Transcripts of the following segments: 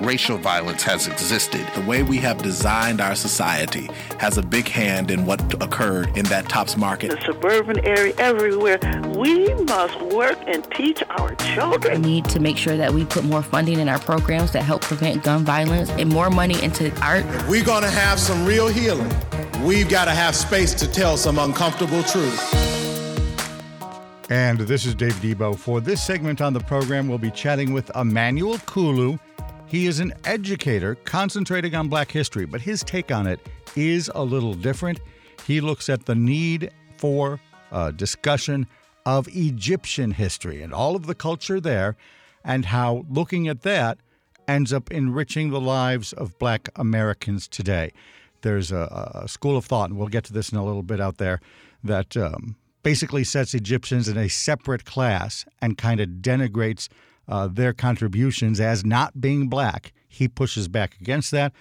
racial violence has existed. The way we have designed our society has a big hand in what occurred in that Tops market. The suburban area, everywhere. We must work and teach our children. We need to make sure that we put more funding in our programs that help prevent gun violence and more money into art. If we're going to have some real healing, we've got to have space to tell some uncomfortable truths. And this is Dave Debo. For this segment on the program, we'll be chatting with Emmanuel Kulu. He is an educator concentrating on black history, but his take on it is a little different. He looks at the need for a discussion of Egyptian history and all of the culture there, and how looking at that ends up enriching the lives of black Americans today. There's a, a school of thought, and we'll get to this in a little bit out there, that um, basically sets Egyptians in a separate class and kind of denigrates uh, their contributions as not being black. He pushes back against that.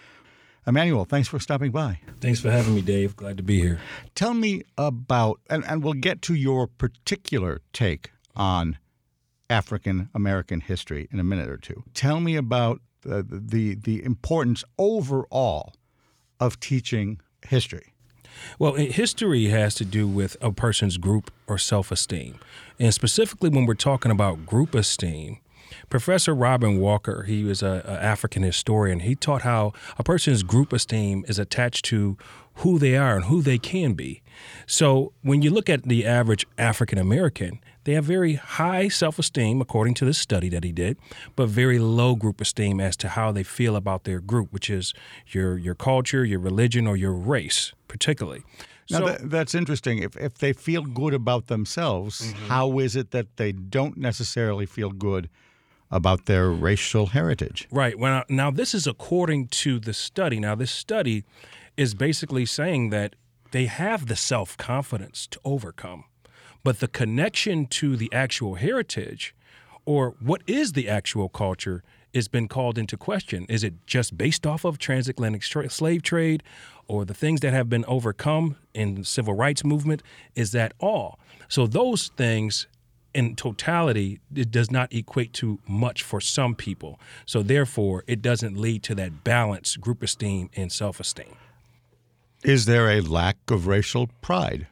Emmanuel, thanks for stopping by. Thanks for having me, Dave. Glad to be here. Tell me about, and, and we'll get to your particular take on African American history in a minute or two. Tell me about the, the, the importance overall of teaching history. Well, history has to do with a person's group or self esteem. And specifically, when we're talking about group esteem, Professor Robin Walker, he was an African historian. He taught how a person's group esteem is attached to who they are and who they can be. So when you look at the average African American, they have very high self esteem, according to this study that he did, but very low group esteem as to how they feel about their group, which is your, your culture, your religion, or your race, particularly. Now, So- that, that's interesting. If, if they feel good about themselves, Mm-hmm. how is it that they don't necessarily feel good about their racial heritage? Right. Well, now this is according to the study. Now, this study is basically saying that they have the self confidence to overcome, but the connection to the actual heritage or what is the actual culture has been called into question. Is it just based off of transatlantic tra- slave trade or the things that have been overcome in the civil rights movement? Is that all? So, those things in totality, it does not equate to much for some people. So therefore, it doesn't lead to that balanced group esteem and self-esteem. Is there a lack of racial pride?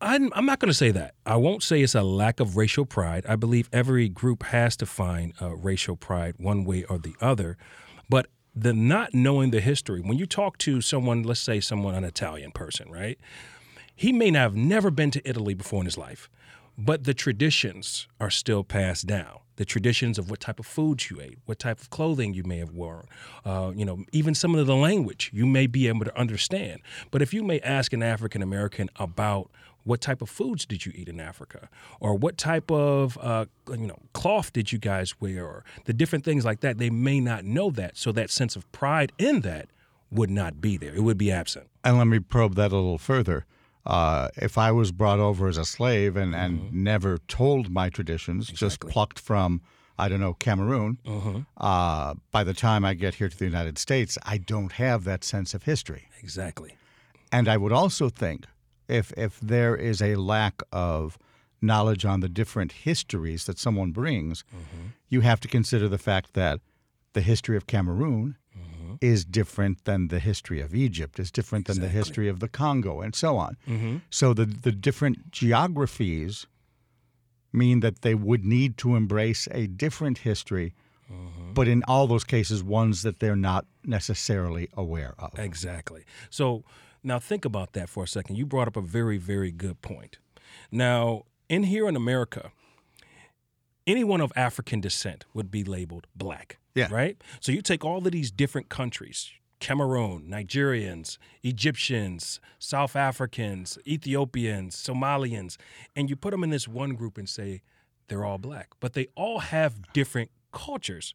I'm, I'm not going to say that. I won't say it's a lack of racial pride. I believe every group has to find uh, racial pride one way or the other. But the not knowing the history, when you talk to someone, let's say someone, an Italian person, right? He may not have never been to Italy before in his life, but the traditions are still passed down. The traditions of what type of foods you ate, what type of clothing you may have worn, uh, you know, even some of the language you may be able to understand. But if you may ask an African American about what type of foods did you eat in Africa, or what type of uh, you know cloth did you guys wear, or the different things like that, they may not know that. So that sense of pride in that would not be there. It would be absent. And let me probe that a little further. Uh, if I was brought over as a slave and, and never told my traditions, just plucked from, I don't know, Cameroon, uh, by the time I get here to the United States, I don't have that sense of history. Exactly. And I would also think if if there is a lack of knowledge on the different histories that someone brings, you have to consider the fact that the history of Cameroon is different than the history of Egypt, is different than the history of the Congo, and so on. Mm-hmm. So the the different geographies mean that they would need to embrace a different history, mm-hmm. but in all those cases, ones that they're not necessarily aware of. Exactly. So now think about that for a second. You brought up a very, very good point. Now, in here in America, anyone of African descent would be labeled black. Yeah. Right? So you take all of these different countries Cameroon, Nigerians, Egyptians, South Africans, Ethiopians, Somalians, and you put them in this one group and say they're all black. But they all have different cultures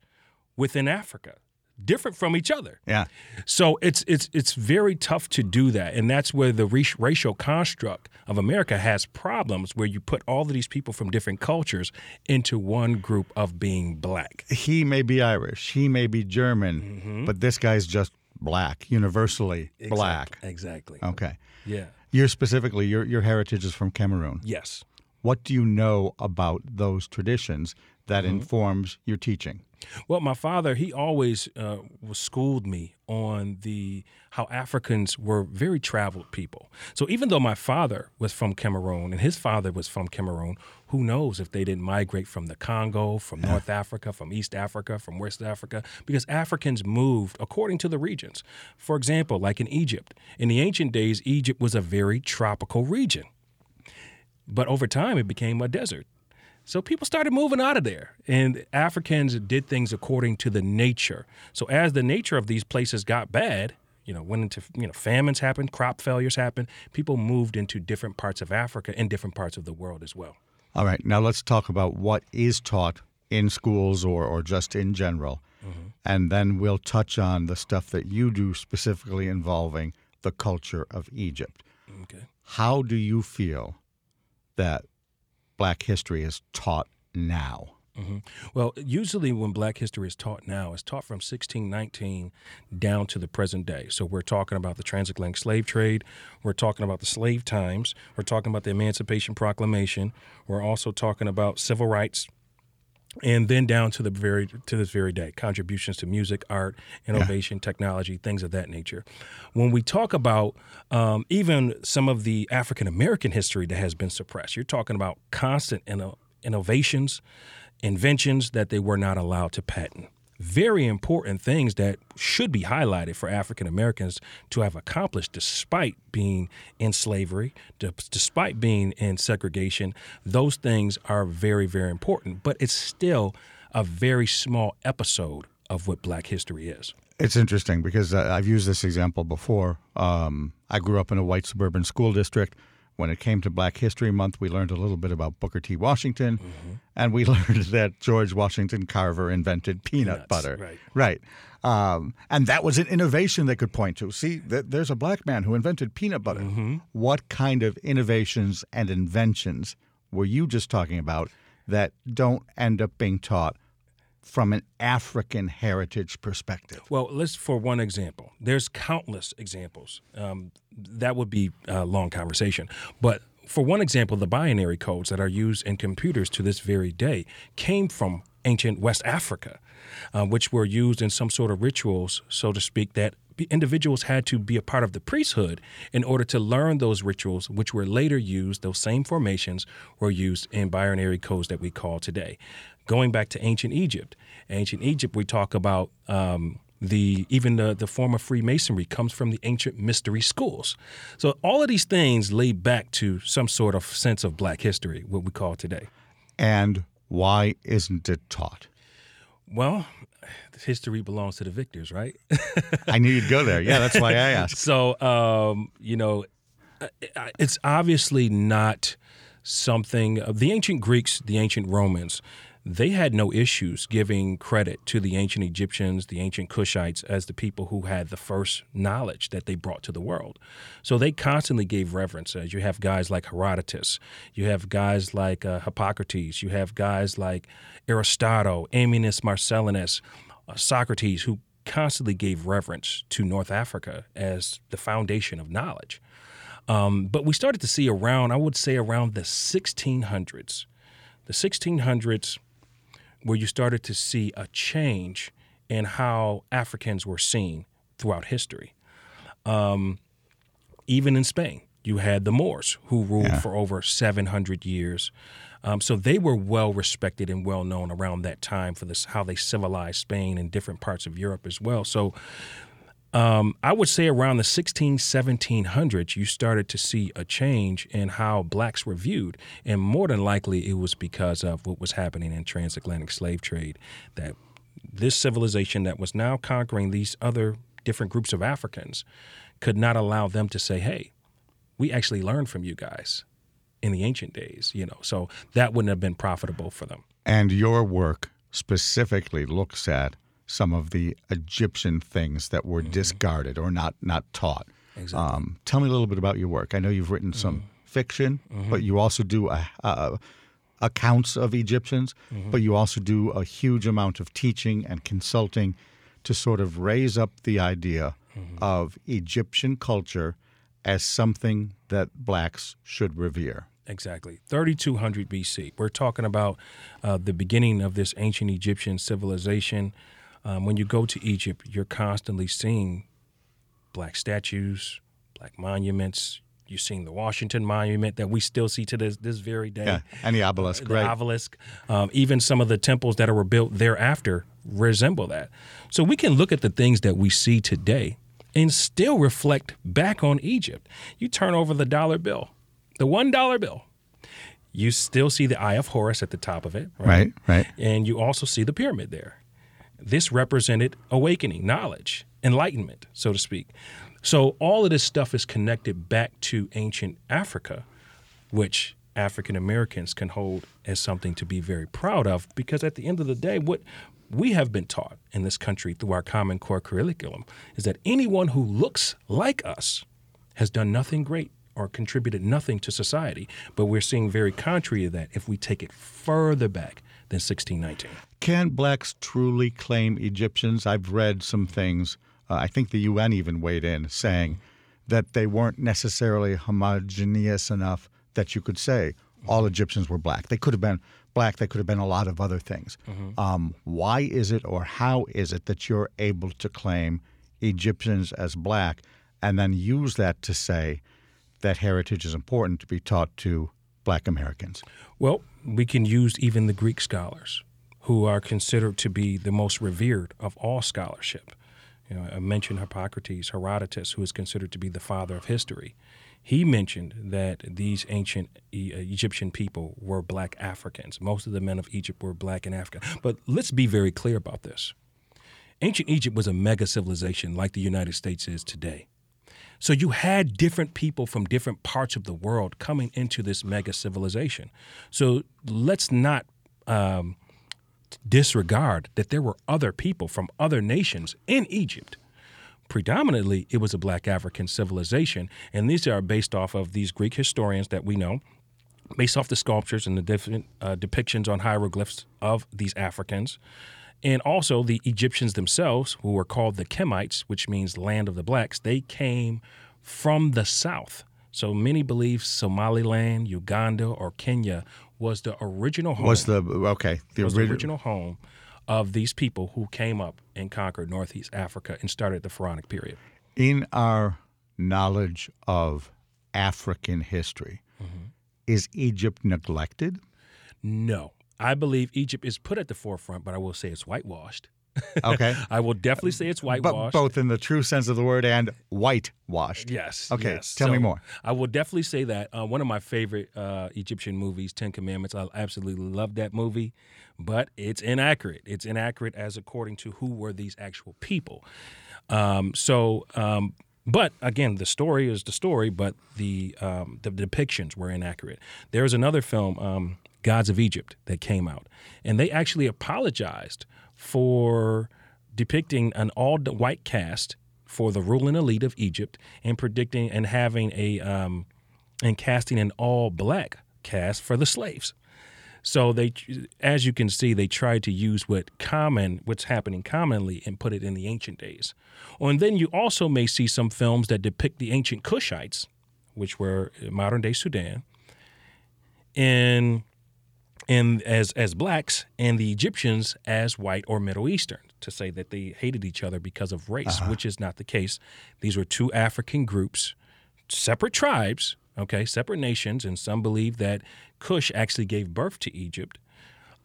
within Africa. Different from each other. Yeah. So it's it's it's very tough to do that, and that's where the racial construct of America has problems. Where you put all of these people from different cultures into one group of being black. He may be Irish, he may be German, Mm-hmm. but this guy's just black, universally black. Exactly. Okay. Yeah. You're specifically your your heritage is from Cameroon. Yes. What do you know about those traditions that Mm-hmm. informs your teaching? Well, my father, he always uh, was schooled me on the how Africans were very traveled people. So even though my father was from Cameroon and his father was from Cameroon, who knows if they didn't migrate from the Congo, from North Africa, from East Africa, from West Africa, because Africans moved according to the regions. For example, like in Egypt, in the ancient days, Egypt was a very tropical region. But over time, it became a desert. So people started moving out of there, and Africans did things according to the nature. So as the nature of these places got bad, you know, went into you know famines happened, crop failures happened. People moved into different parts of Africa and different parts of the world as well. All right, now let's talk about what is taught in schools or, or just in general. Mm-hmm. And then we'll touch on the stuff that you do specifically involving the culture of Egypt. Okay. How do you feel that black history is taught now? hmm Well, usually when Black history is taught now, it's taught from 1619 down to the present day. So we're talking about the transatlantic slave trade. We're talking about the slave times. We're talking about the Emancipation Proclamation. We're also talking about civil rights. And then down to the very to this very day, contributions to music, art, innovation, technology, things of that nature. When we talk about um, even some of the African American history that has been suppressed, you're talking about constant inno- innovations, inventions that they were not allowed to patent. Very important things that should be highlighted for African Americans to have accomplished despite being in slavery, despite being in segregation. Those things are very, very important, but it's still a very small episode of what black history is. It's interesting because uh, I've used this example before. Um, I grew up in a white suburban school district. When it came to Black History Month, we learned a little bit about Booker T. Washington, and we learned that George Washington Carver invented peanut Peanuts, butter. right. Right. Um, and that was an innovation they could point to. See, th- there's a black man who invented peanut butter. What kind of innovations and inventions were you just talking about that don't end up being taught from an African heritage perspective? Well, let's for one example. There's countless examples. Um, that would be a long conversation. But for one example, the binary codes that are used in computers to this very day came from ancient West Africa, uh, which were used in some sort of rituals, so to speak, that individuals had to be a part of the priesthood in order to learn those rituals, which were later used, those same formations were used in binary codes that we call today. Going back to ancient Egypt, ancient Egypt, we talk about um, the even the, the form of Freemasonry comes from the ancient mystery schools. So all of these things lead back to some sort of sense of black history, what we call today. And why isn't it taught? Well, history belongs to the victors, right? I knew you'd go there. Yeah, that's why I asked. So, um, you know, uh, it's obviously not something. uh, The ancient Greeks, the ancient Romans, they had no issues giving credit to the ancient Egyptians, the ancient Cushites, as the people who had the first knowledge that they brought to the world. So they constantly gave reverence. You have guys like Herodotus, you have guys like uh, Hippocrates, you have guys like Aristotle, Ammianus Marcellinus, uh, Socrates, who constantly gave reverence to North Africa as the foundation of knowledge. Um, but we started to see around, I would say, around the 1600s, the 1600s, where you started to see a change in how Africans were seen throughout history. Um, even in Spain, you had the Moors who ruled Yeah. for over 700 years. Um, so they were well respected and well known around that time for this how they civilized Spain and different parts of Europe as well. So um, I would say around the 16, 1700s, you started to see a change in how blacks were viewed. And more than likely, it was because of what was happening in transatlantic slave trade, that this civilization that was now conquering these other different groups of Africans could not allow them to say, hey, we actually learned from you guys in the ancient days, you know. So that wouldn't have been profitable for them. And your work specifically looks at some of the Egyptian things that were mm-hmm. discarded or not not taught. Exactly. Um, tell me a little bit about your work. I know you've written some mm-hmm. fiction, mm-hmm. but you also do a, a, accounts of Egyptians, but you also do a huge amount of teaching and consulting to sort of raise up the idea of Egyptian culture as something that blacks should revere. Exactly. 3200 BC. We're talking about uh, the beginning of this ancient Egyptian civilization. Um, when you go to Egypt, you're constantly seeing black statues, black monuments. You're seeing the Washington Monument that we still see to this, this very day. Yeah, and the obelisk, the right? obelisk. Um, even some of the temples that were built thereafter resemble that. So we can look at the things that we see today and still reflect back on Egypt. You turn over the dollar bill, the one dollar bill. You still see the Eye of Horus at the top of it, Right, right. And you also see the pyramid there. This represented awakening, knowledge, enlightenment, so to speak. So all of this stuff is connected back to ancient Africa, which African Americans can hold as something to be very proud of because at the end of the day, what we have been taught in this country through our Common Core curriculum is that anyone who looks like us has done nothing great or contributed nothing to society. But we're seeing very contrary to that if we take it further back than 1619. Can blacks truly claim Egyptians? I've read some things. Uh, I think the UN even weighed in saying that they weren't necessarily homogeneous enough that you could say all Egyptians were black. They could have been black. They could have been a lot of other things. Um, why is it, or how is it, that you're able to claim Egyptians as black and then use that to say that heritage is important to be taught to black Americans? Well, we can use even the Greek scholars, who are considered to be the most revered of all scholarship. You know, I mentioned Hippocrates, Herodotus, who is considered to be the father of history. He mentioned that these ancient E- uh, Egyptian people were black Africans. Most of the men of Egypt were black and African. But let's be very clear about this. Ancient Egypt was a mega civilization like the United States is today. So you had different people from different parts of the world coming into this mega civilization. So let's not um, disregard that there were other people from other nations in Egypt. Predominantly, it was a black African civilization, and these are based off of these Greek historians that we know, based off the sculptures and the different uh, depictions on hieroglyphs of these Africans. And also the Egyptians themselves, who were called the Kemites, which means land of the blacks, they came from the south. So many believe Somaliland, Uganda, or Kenya was the original home. Was the okay? The was the original home of these people who came up and conquered Northeast Africa and started the Pharaonic period. in our knowledge of African history, Mm-hmm. is Egypt neglected? No, I believe Egypt is put at the forefront, but I will say it's whitewashed. Okay. I will definitely say it's But both in the true sense of the word and whitewashed. Yes. Okay. yes. Tell me more. I will definitely say that. Uh, one of my favorite uh, Egyptian movies, Ten Commandments. I absolutely love that movie, but it's inaccurate. It's inaccurate as according to who were these actual people. Um, so, um, but again, the story is the story, but the um, the depictions were inaccurate. There was another film, um, Gods of Egypt, that came out, and they actually apologized for depicting an all white cast for the ruling elite of Egypt and predicting and having a um, and casting an all black cast for the slaves. So they, as you can see, they tried to use what common, what's happening commonly, and put it in the ancient days. Oh, and then you also may see some films that depict the ancient Kushites, which were modern day Sudan, and and as as blacks, and the Egyptians as white or Middle Eastern, to say that they hated each other because of race, which is not the case. These were two African groups, separate tribes, okay, separate nations, and some believe that Cush actually gave birth to Egypt.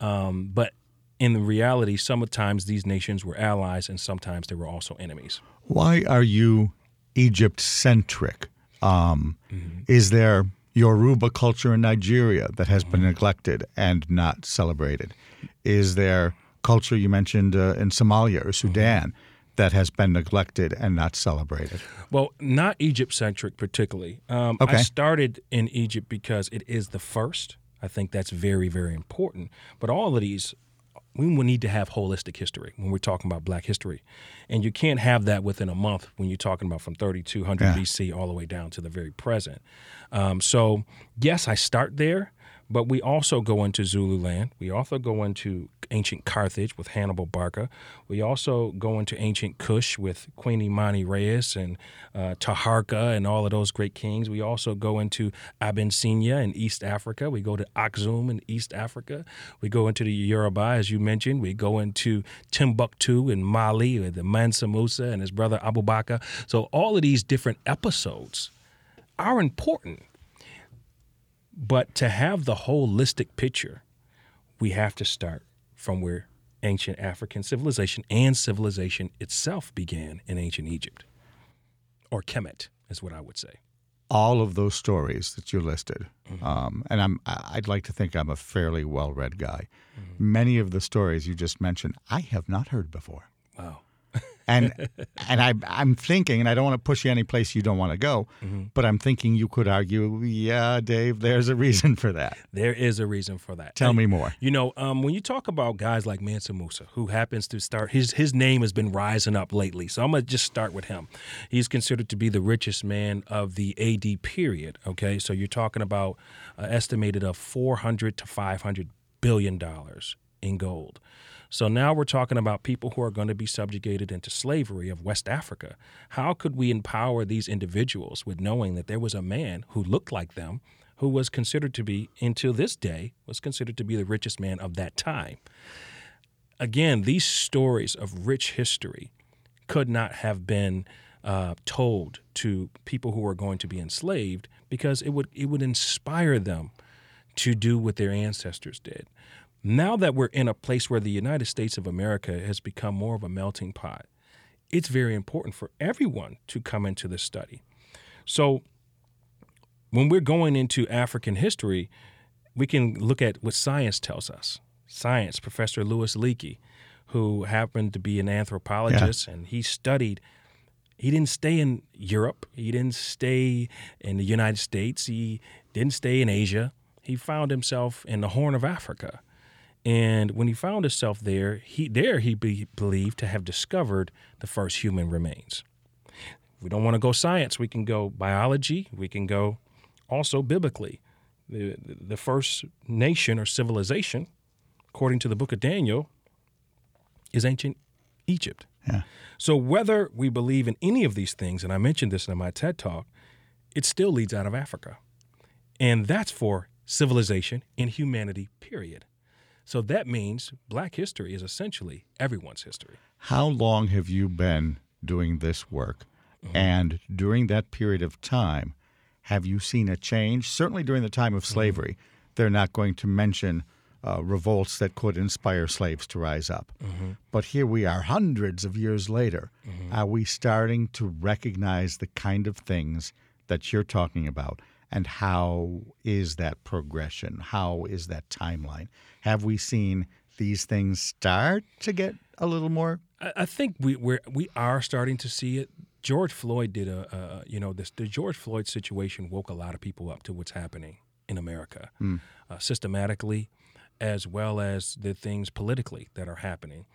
Um, but in reality, sometimes these nations were allies, and sometimes they were also enemies. Why are you Egypt centric? Um, Mm-hmm. Is there Yoruba culture in Nigeria that has been neglected and not celebrated? Is there culture you mentioned uh, in Somalia or Sudan Mm-hmm. that has been neglected and not celebrated? Well, not Egypt centric particularly. Um, I started in Egypt because it is the first. I think that's very, very important. But all of these, we will need to have holistic history when we're talking about black history. And you can't have that within a month when you're talking about from 3200 Yeah. BC all the way down to the very present. Um, so, yes, I start there, but we also go into Zululand. We also go into ancient Carthage with Hannibal Barca. We also go into ancient Kush with Queen Amanirenas and uh, Taharka and all of those great kings. We also go into Abyssinia in East Africa. We go to Aksum in East Africa. We go into the Yoruba, as you mentioned. We go into Timbuktu in Mali with the Mansa Musa and his brother Abu Bakr. So all of these different episodes are important. But to have the holistic picture, we have to start from where ancient African civilization and civilization itself began in ancient Egypt, or Kemet, is what I would say. all of those stories that you listed, Mm-hmm. um, and I'm I'd like to think I'm a fairly well read guy. Mm-hmm. Many of the stories you just mentioned, I have not heard before. Wow. And and I I'm thinking, and I don't want to push you any place you don't want to go, Mm-hmm. but I'm thinking you could argue, yeah, Dave, there's a reason for that. There is a reason for that. Tell And, me more. You know, um, when you talk about guys like Mansa Musa, who happens to start his his name has been rising up lately. So I'm gonna just start with him. He's considered to be the richest man of the AD period. Okay, so you're talking about uh, estimated of 400 to 500 billion dollars in gold. So now we're talking about people who are going to be subjugated into slavery of West Africa. How could we empower these individuals with knowing that there was a man who looked like them, who was considered to be, until this day, was considered to be the richest man of that time? Again, these stories of rich history could not have been uh, told to people who were going to be enslaved because it would it would inspire them to do what their ancestors did. Now that we're in a place where the United States of America has become more of a melting pot, it's very important for everyone to come into this study. So when we're going into African history, we can look at what science tells us. Science, Professor Louis Leakey, who happened to be an anthropologist, and he studied. He didn't stay in Europe. He didn't stay in the United States. He didn't stay in Asia. He found himself in the Horn of Africa. And when he found himself there, he there he be, believed to have discovered the first human remains. If we don't want to go science, we can go biology. We can go also biblically. The, the first nation or civilization, according to the book of Daniel, is ancient Egypt. Yeah. So whether we believe in any of these things, and I mentioned this in my TED talk, it still leads out of Africa. And that's for civilization and humanity, period. So that means black history is essentially everyone's history. How long have you been doing this work? Mm-hmm. And during that period of time, have you seen a change? Certainly during the time of Mm-hmm. slavery, they're not going to mention uh, revolts that could inspire slaves to rise up. Mm-hmm. But here we are, hundreds of years later. Are we starting to recognize the kind of things that you're talking about? And how is that progression? How is that timeline? Have we seen these things start to get a little more I, I think we we're, we are starting to see it. George Floyd did a, uh, you know, this the George Floyd situation woke a lot of people up to what's happening in America, uh, systematically, as well as the things politically that are happening.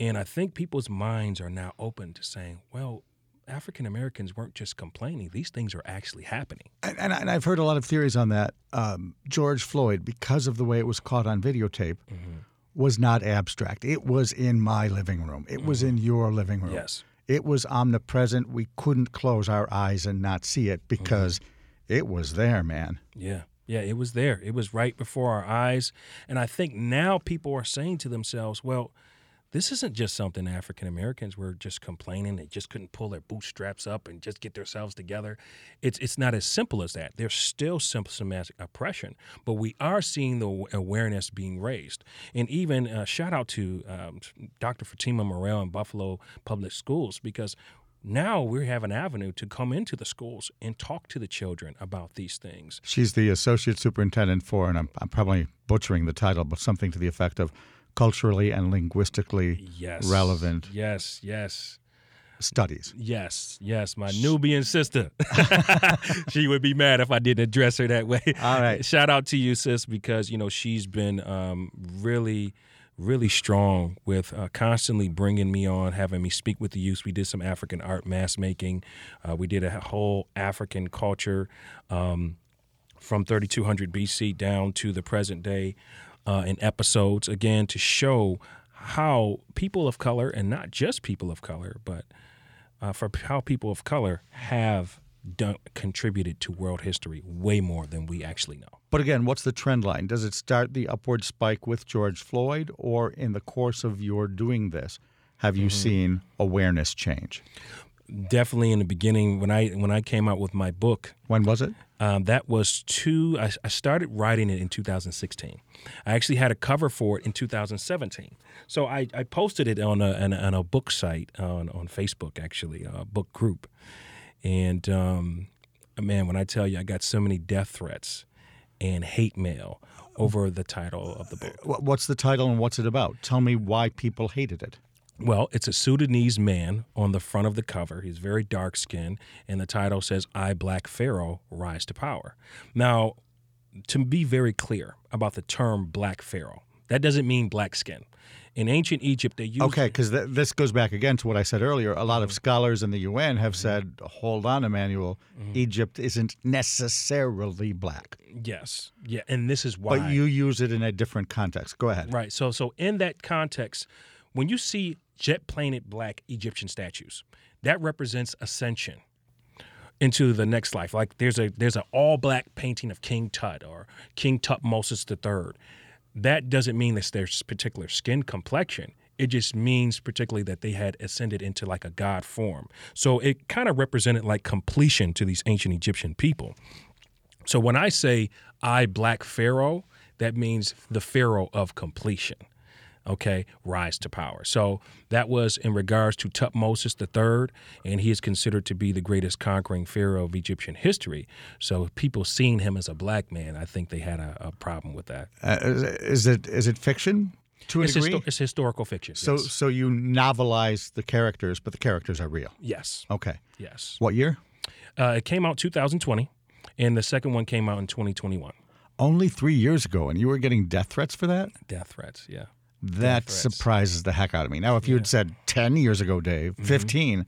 And I think people's minds are now open to saying, well, African Americans weren't just complaining; these things are actually happening. And, and, and I've heard a lot of theories on that. Um, George Floyd, because of the way it was caught on videotape, mm-hmm. was not abstract. It was in my living room. It was in mm-hmm. your living room. Yes. It was omnipresent. We couldn't close our eyes and not see it because mm-hmm. it was there, man. Yeah. Yeah, it was there. It was right before our eyes. And I think now people are saying to themselves, well, this isn't just something African Americans were just complaining. They just couldn't pull their bootstraps up and just get themselves together. It's it's not as simple as that. There's still systematic oppression, but we are seeing the awareness being raised. And even uh, shout out to um, Dr. Fatima Morrell in Buffalo Public Schools because now we have an avenue to come into the schools and talk to the children about these things. She's the associate superintendent for, and I'm, I'm probably butchering the title, but something to the effect of culturally and linguistically Yes. relevant Yes, yes. studies. Yes, yes, my Nubian sister. she would be mad if I didn't address her that way. All right. Shout out to you, sis, because you know she's been um, really, really strong with uh, constantly bringing me on, having me speak with the youth. We did some African art mass making. Uh, we did a whole African culture um, from 3200 BC down to the present day uh, in episodes, again, to show how people of color, and not just people of color, but uh, for how people of color have done, contributed to world history way more than we actually know. But again, what's the trend line? Does it start the upward spike with George Floyd, or in the course of your doing this, have you mm-hmm. seen awareness change? Definitely in the beginning when I when I came out with my book. When was it? Um, that was two. I, I, started writing it in 2016. I actually had a cover for it in 2017. So I, I posted it on a, on a, on a book site on on Facebook actually a book group, and um, man, when I tell you, I got so many death threats and hate mail over the title of the book. What's the title and what's it about? Tell me why people hated it. Well, it's a Sudanese man on the front of the cover. He's very dark skinned, and the title says, I, Black Pharaoh, Rise to Power. Now, to be very clear about the term Black Pharaoh, that doesn't mean black skin in ancient Egypt, they used. Okay, because th- this goes back again to what I said earlier. A lot of mm-hmm. scholars in the UN have mm-hmm. said, hold on, Emmanuel, mm-hmm. Egypt isn't necessarily black. Yes. Yeah. And this is why. But you use it in a different context. Go ahead. Right. So, so in that context, when you see jet planet black Egyptian statues, that represents ascension into the next life. Like there's a there's an all black painting of King Tut or King Tutmosis III that doesn't mean that their particular skin complexion. It just means particularly that they had ascended into like a god form. So it kind of represented like completion to these ancient Egyptian people. So when I say I black pharaoh, that means the pharaoh of completion okay, rise to power. So that was in regards to Tutmosis III, and he is considered to be the greatest conquering pharaoh of Egyptian history. So people seeing him as a black man, I think they had a, a problem with that. Uh, is it is it fiction? To a it's degree? Histo- it's historical fiction. So, yes. so you novelize the characters, but the characters are real. Yes. Okay. Yes. What year? Uh, it came out 2020, and the second one came out in 2021. Only three years ago, and you were getting death threats for that? Death threats, yeah. That surprises the heck out of me. Now, if you had said 10 years ago, Dave, mm-hmm. 15,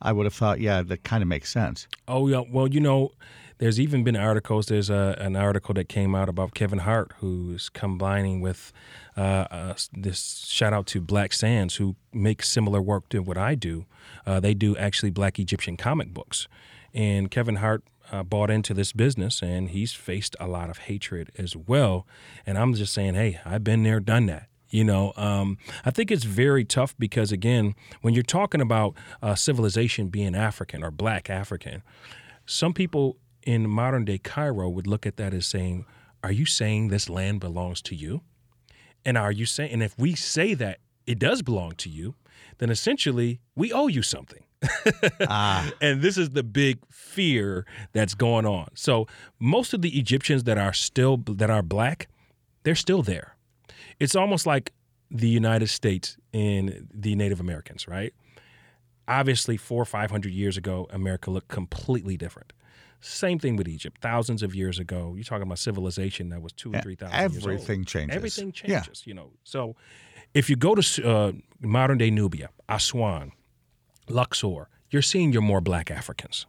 I would have thought, yeah, that kind of makes sense. Oh, yeah. Well, you know, there's even been articles. There's a, an article that came out about Kevin Hart, who's combining with uh, uh, this shout out to Black Sands, who makes similar work to what I do. Uh, they do actually Black Egyptian comic books. And Kevin Hart uh, bought into this business and he's faced a lot of hatred as well. And I'm just saying, hey, I've been there, done that. You know, um, I think it's very tough because, again, when you're talking about uh, civilization being African or black African, some people in modern day Cairo would look at that as saying, Are you saying this land belongs to you? And are you saying, and if we say that it does belong to you, then essentially we owe you something. ah. And this is the big fear that's going on. So most of the Egyptians that are still that are black, they're still there it's almost like the United States and the Native Americans, right? Obviously, four or five hundred years ago, America looked completely different. Same thing with Egypt. Thousands of years ago, you're talking about civilization that was two or three thousand. Everything changes. Everything changes. Yeah. You know. So, if you go to uh, modern day Nubia, Aswan, Luxor, you're seeing your more Black Africans.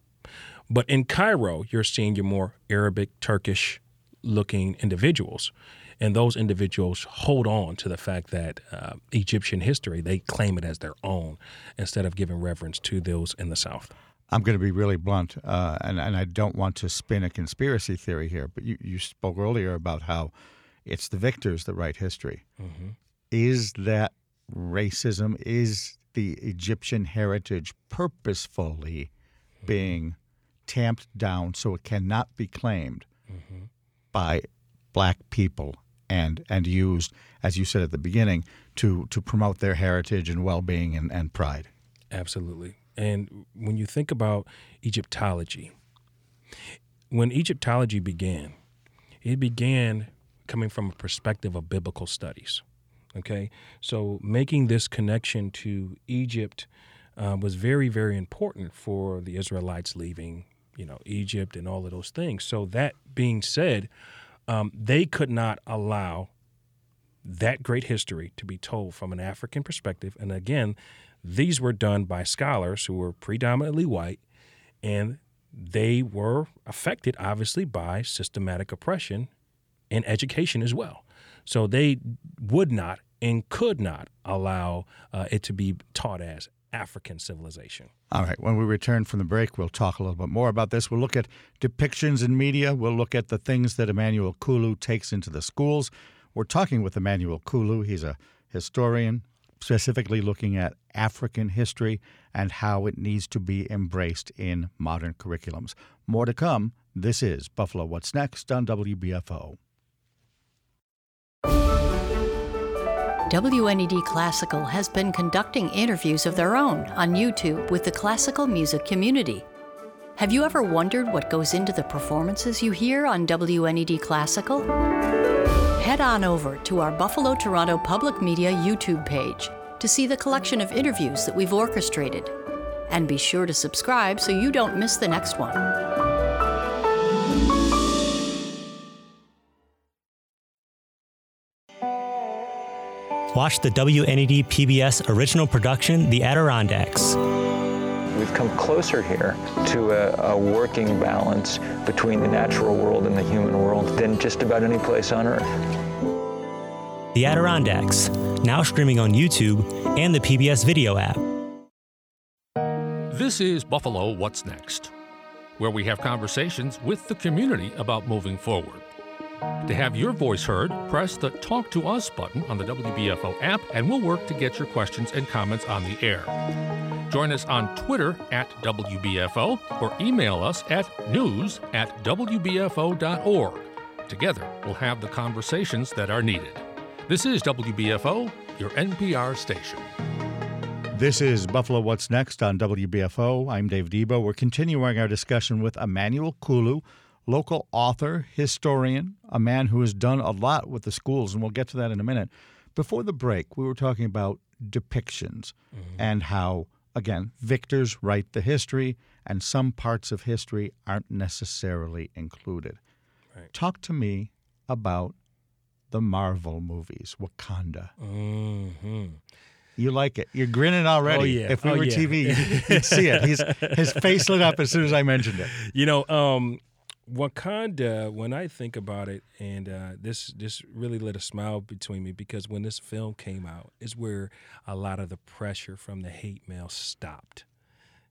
But in Cairo, you're seeing your more Arabic, Turkish looking individuals and those individuals hold on to the fact that uh, Egyptian history they claim it as their own instead of giving reverence to those in the South. I'm going to be really blunt, uh, and and I don't want to spin a conspiracy theory here, but you, you spoke earlier about how it's the victors that write history. Mm-hmm. Is that racism? Is the Egyptian heritage purposefully mm-hmm. being tamped down so it cannot be claimed mm-hmm. by black people and and used, as you said at the beginning, to to promote their heritage and well being and, and pride. Absolutely. And when you think about Egyptology, when Egyptology began, it began coming from a perspective of biblical studies. Okay, so making this connection to Egypt uh, was very, very important for the Israelites leaving, you know, Egypt and all of those things. So that being said, um, they could not allow that great history to be told from an African perspective. And again, these were done by scholars who were predominantly white, and they were affected, obviously, by systematic oppression and education as well. So they would not and could not allow uh, it to be taught as African civilization. All right. When we return from the break, we'll talk a little bit more about this. We'll look at depictions in media. We'll look at the things that Emmanuel Kulu takes into the schools. We're talking with Emmanuel Kulu. He's a historian, specifically looking at African history and how it needs to be embraced in modern curriculums. More to come. This is Buffalo What's Next on WBFO. WNED Classical has been conducting interviews of their own on YouTube with the classical music community. Have you ever wondered what goes into the performances you hear on WNED Classical? Head on over to our Buffalo Toronto Public Media YouTube page to see the collection of interviews that we've orchestrated. And be sure to subscribe so you don't miss the next one. Watch the WNED PBS original production, The Adirondacks. We've come closer here to a, a, working balance between the natural world and the human world than just about any place on Earth. The Adirondacks, now streaming on YouTube and the PBS video app. This is Buffalo What's Next, where we have conversations with the community about moving forward. To have your voice heard, press the Talk to Us button on the WBFO app, and we'll work to get your questions and comments on the air. Join us on Twitter at WBFO or email us at news at WBFO.org. Together, we'll have the conversations that are needed. This is WBFO, your NPR station. This is Buffalo What's Next on WBFO. I'm Dave Debo. We're continuing our discussion with Emmanuel Kulu local author, historian, a man who has done a lot with the schools, and we'll get to that in a minute. Before the break, we were talking about depictions mm-hmm. and how, again, victors write the history, and some parts of history aren't necessarily included. Right. Talk to me about the Marvel movies, Wakanda. Mm-hmm. You like it. You're grinning already. Oh, yeah. If we oh, were yeah. TV, you'd see it. He's, his face lit up as soon as I mentioned it. You know, um, Wakanda, when I think about it, and uh, this this really lit a smile between me because when this film came out, is where a lot of the pressure from the hate mail stopped,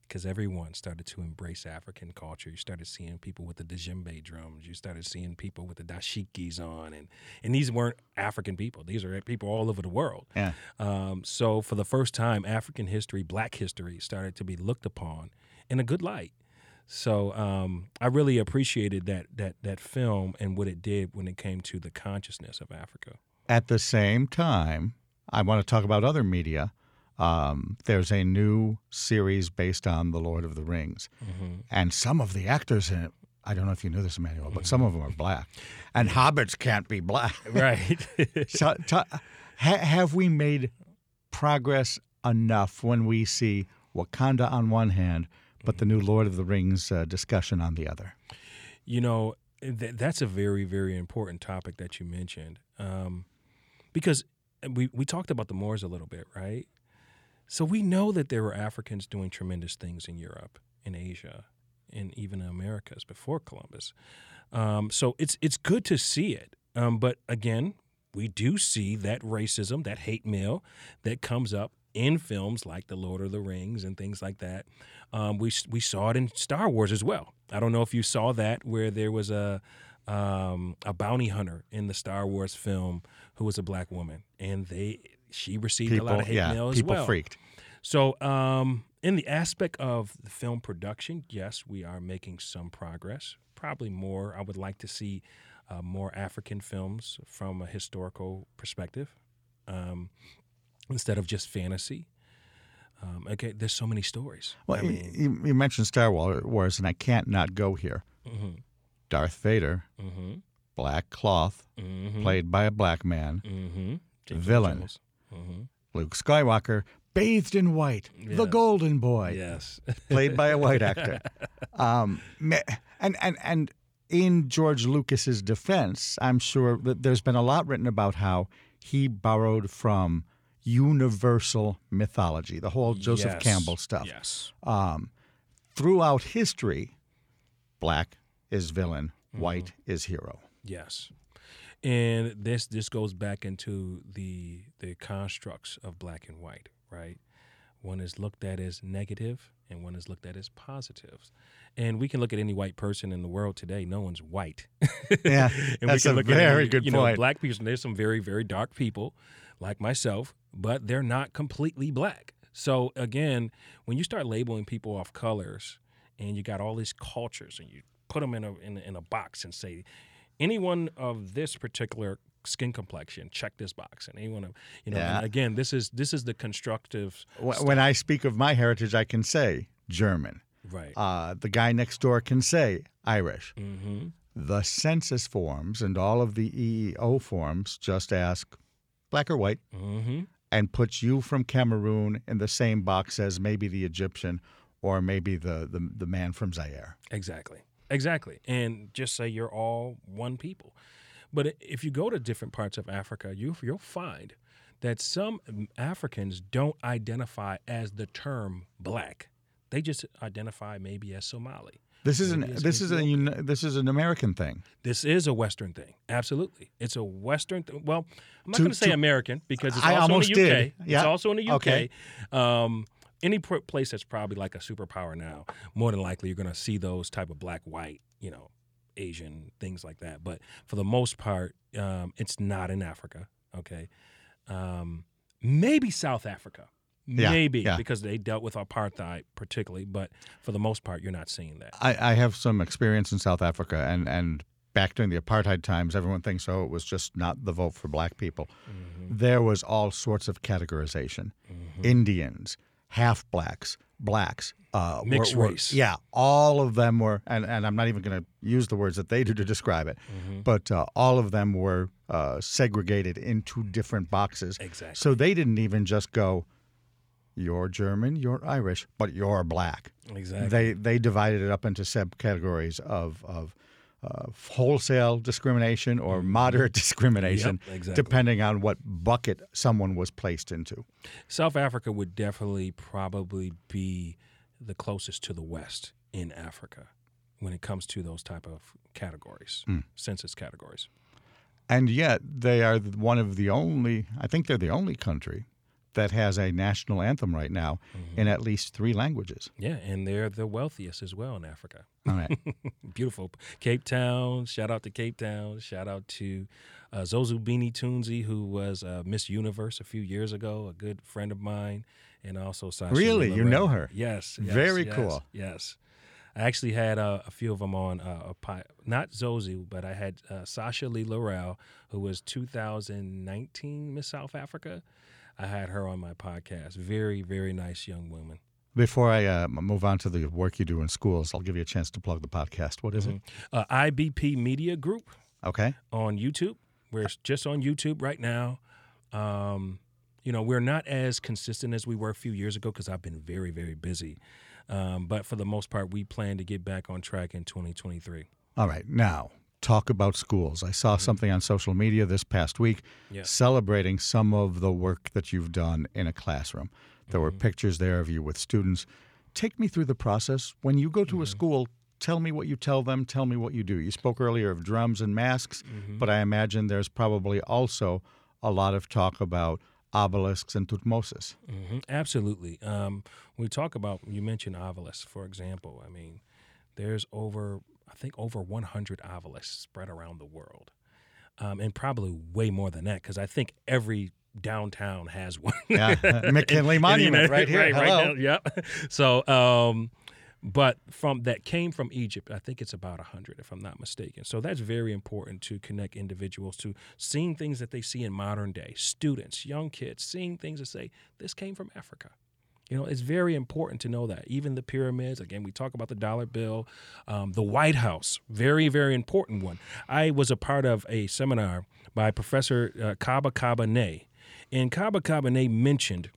because everyone started to embrace African culture. You started seeing people with the djembe drums. You started seeing people with the dashikis on, and and these weren't African people. These are people all over the world. Yeah. Um, so for the first time, African history, Black history, started to be looked upon in a good light. So um, I really appreciated that that that film and what it did when it came to the consciousness of Africa. At the same time, I want to talk about other media. Um, there's a new series based on The Lord of the Rings, mm-hmm. and some of the actors in it. I don't know if you knew this, Emmanuel, but mm-hmm. some of them are black, and hobbits can't be black. Right. so, ha, have we made progress enough when we see Wakanda on one hand? But the new Lord of the Rings uh, discussion on the other. You know, th- that's a very, very important topic that you mentioned um, because we, we talked about the Moors a little bit, right? So we know that there were Africans doing tremendous things in Europe, in Asia, and even in Americas before Columbus. Um, so it's it's good to see it. Um, but again, we do see that racism, that hate mail that comes up in films like The Lord of the Rings and things like that. Um, we we saw it in Star Wars as well. I don't know if you saw that where there was a um, a bounty hunter in the Star Wars film who was a black woman, and they she received people, a lot of hate yeah, mail as people well. freaked. So, um, in the aspect of the film production, yes, we are making some progress. Probably more. I would like to see uh, more African films from a historical perspective. Um, instead of just fantasy. Um, okay, there's so many stories. Well, I mean, you, you, mentioned Star Wars, and I can't not go here. Mm-hmm. Darth Vader, mm-hmm. black cloth, mm-hmm. played by a black man, mm-hmm. villain. Mm-hmm. Luke Skywalker, bathed in white, yes. the Golden Boy, yes, played by a white actor. Um, and and and in George Lucas's defense, I'm sure that there's been a lot written about how he borrowed from universal mythology, the whole Joseph Yes. Campbell stuff. Yes. Um, throughout history, black is villain, Mm-hmm. white is hero. Yes. And this this goes back into the the constructs of black and white, right? One is looked at as negative and one is looked at as positives. And we can look at any white person in the world today. No one's white. Yeah, and that's we can a look very at any, good you know, point. black people. There's some very, very dark people like myself, but they're not completely black. So again, when you start labeling people off colors and you got all these cultures and you put them in a in, in a box and say anyone of this particular skin complexion check this box and anyone of you know Yeah. again this is this is the constructive Wh- stuff. When I speak of my heritage, I can say German. Right. Uh, the guy next door can say Irish. mm-hmm. The census forms and all of the EEO forms just ask black or white Mm-hmm. and puts you from Cameroon in the same box as maybe the Egyptian or maybe the, the, the man from Zaire. Exactly. Exactly. And just say you're all one people. But if you go to different parts of Africa, you, you'll find that some Africans don't identify as the term black. They just identify maybe as Somali. This is maybe an this is a Ethiopian. this is an American thing. This is a Western thing. Absolutely. It's a Western thing. Well, I'm not going to say American because it's I also almost in the UK. did. Yeah. It's also in the UK. Okay. Um, any place that's probably like a superpower now, more than likely you're going to see those type of black, white, you know, Asian things like that. But for the most part, um, it's not in Africa. Okay. Um, maybe South Africa. Yeah, Maybe yeah. because they dealt with apartheid particularly, but for the most part, you're not seeing that. I, I have some experience in South Africa and, and back during the apartheid times, everyone thinks, oh, it was just not the vote for black people. Mm-hmm. There was all sorts of categorization. Indians, half blacks, blacks, uh, Mixed were- race. yeah, all of them were, and, and I'm not even going to use the words that they do to describe it, Mm-hmm. but uh, all of them were uh, segregated into different boxes. Exactly. So they didn't even just go, you're German, you're Irish, but you're black. Exactly. They they divided it up into subcategories of of uh, wholesale discrimination or moderate discrimination, Mm-hmm. Yep, exactly. depending on what bucket someone was placed into. South Africa would definitely probably be the closest to the West in Africa when it comes to those type of categories, Mm. census categories. And yet they are one of the only, I think they're the only country that has a national anthem right now Mm-hmm. in at least three languages. Yeah, and they're the wealthiest as well in Africa. All right. Beautiful. Cape Town, shout out to Cape Town. Shout out to uh, Zozibini Tunzi, who was uh, Miss Universe a few years ago, a good friend of mine, and also Sasha Really? You know her? Yes. yes, Very yes, cool. Yes. I actually had uh, a few of them on uh, a pi- not Zozu, but I had uh, Sasha Lee Laurel, who was 2019 Miss South Africa. I had her on my podcast. Very, very nice young woman. Before I uh, move on to the work you do in schools, I'll give you a chance to plug the podcast. What is it? Uh, IBP Media Group. Okay. on YouTube. We're just on YouTube right now. Um, you know, we're not as consistent as we were a few years ago because I've been very, very busy. Um, but for the most part, we plan to get back on track in 2023. All right. Now, talk about schools. I saw mm-hmm. something on social media this past week Yeah. celebrating some of the work that you've done in a classroom. There were mm-hmm. pictures there of you with students. Take me through the process. When you go to a mm-hmm. school, tell me what you tell them, tell me what you do. You spoke earlier of drums and masks, but I imagine there's probably also a lot of talk about obelisks and Thutmosis. hmm Absolutely. Um, we talk about, you mentioned obelisks, for example. I mean, there's over, I think, over 100 obelisks spread around the world, um, and probably way more than that because I think every downtown has one. Yeah, McKinley And, Monument you know, right here. Right, right Hello. now, yep. So, um, but from that came from Egypt. I think it's about hundred, if I'm not mistaken. So that's very important to connect individuals to seeing things that they see in modern day. Students, young kids, seeing things that say this came from Africa. You know, it's very important to know that. Even the pyramids, again, we talk about the dollar bill, um, the White House, very, very important one. I was a part of a seminar by Professor uh, Kaba Kamene, and Kaba Kamene mentioned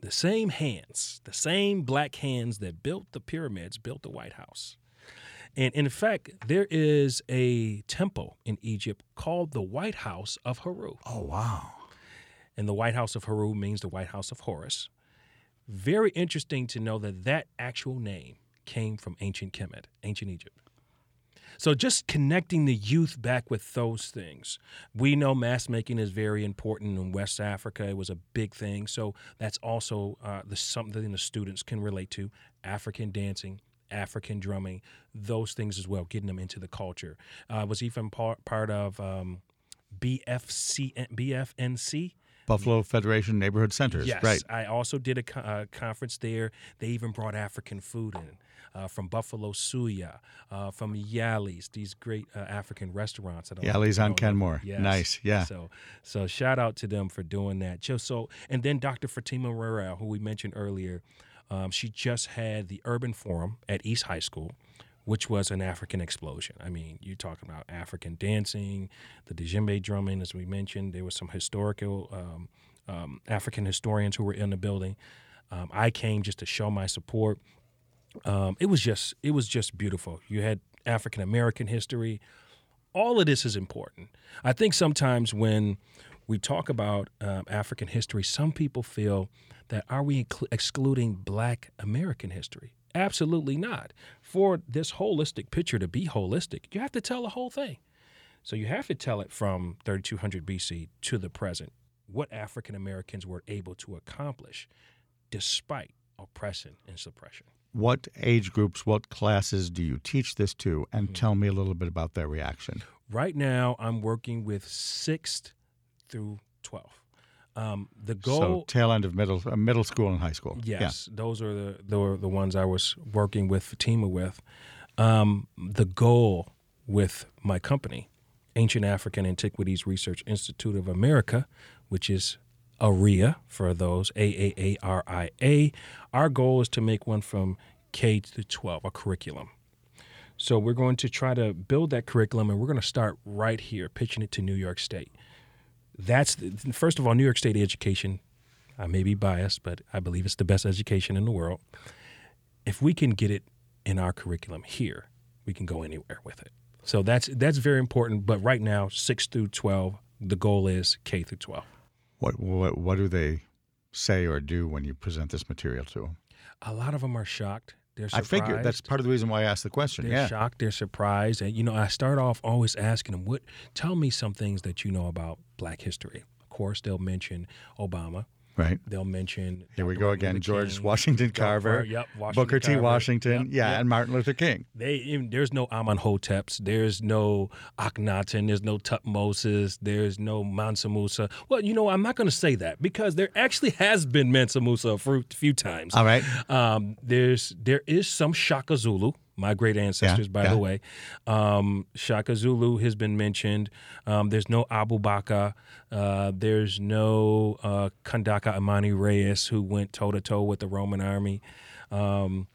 the same hands, the same black hands that built the pyramids, built the White House. And in fact, there is a temple in Egypt called the White House of Heru. Oh, wow. And the White House of Heru means the White House of Horus. Very interesting to know that that actual name came from ancient Kemet, ancient Egypt. So just connecting the youth back with those things. We know mask making is very important in West Africa. It was a big thing. So that's also uh, the, something the students can relate to. African dancing, African drumming, those things as well, getting them into the culture. Uh, was even part, part of um, BFC, BFNC. Buffalo Federation Neighborhood Centers. Yes, right. I also did a co- uh, conference there. They even brought African food in uh, from Buffalo Suya, uh, from Yali's, these great uh, African restaurants. That Yali's on Kenmore. Yes. Nice, yeah. So, so shout out to them for doing that. Just so, and then Dr. Fatima Morrell, who we mentioned earlier, um, she just had the Urban Forum at East High School which was an African explosion. I mean, you're talking about African dancing, the djembe drumming, as we mentioned. There was some historical um, um, African historians who were in the building. Um, I came just to show my support. Um, it was just it was just beautiful. You had African American history. All of this is important. I think sometimes when we talk about um, African history, some people feel that are we excluding Black American history? Absolutely not. For this holistic picture to be holistic, you have to tell the whole thing. So you have to tell it from 3200 BC to the present, what African Americans were able to accomplish despite oppression and suppression. What age groups, what classes do you teach this to? And mm-hmm. tell me a little bit about their reaction. Right now, I'm working with 6th through 12. Um, the goal. So tail end of middle uh, middle school and high school. Yes, yeah. those are the the, the ones I was working with Fatima with. Um, the goal with my company, Ancient African Antiquities Research Institute of America, which is ARIA for those A A A R I A. Our goal is to make one from K to 12, a curriculum. So we're going to try to build that curriculum, and we're going to start right here, pitching it to New York State that's the, first of all, New York State education. I may be biased, but I believe it's the best education in the world. If we can get it in our curriculum here, we can go anywhere with it. So that's that's very important. But right now, six through twelve, the goal is K through twelve. What what what do they say or do when you present this material to them? A lot of them are shocked. They're surprised. I figured that's part of the reason why I asked the question. They're yeah. shocked. They're surprised. And, you know, I start off always asking them, what, tell me some things that you know about black history. Of course, they'll mention Obama. Right. They'll mention. Here we go again. George Washington Carver. Yep. Washington Booker T. Washington. Yep, yeah, yep. and Martin Luther King. They there's no Amenhoteps. There's no Akhenaten. There's no Thutmosis. There's no Mansa Musa. Well, you know, I'm not going to say that because there actually has been Mansa Musa a few times. All right. Um, there's there is some Shaka Zulu my great ancestors, yeah, by yeah. the way. Um, Shaka Zulu has been mentioned. Um, there's no Abu Bakr. Uh, there's no uh, Kandaka Amanirenas, who went toe to toe with the Roman army. Um,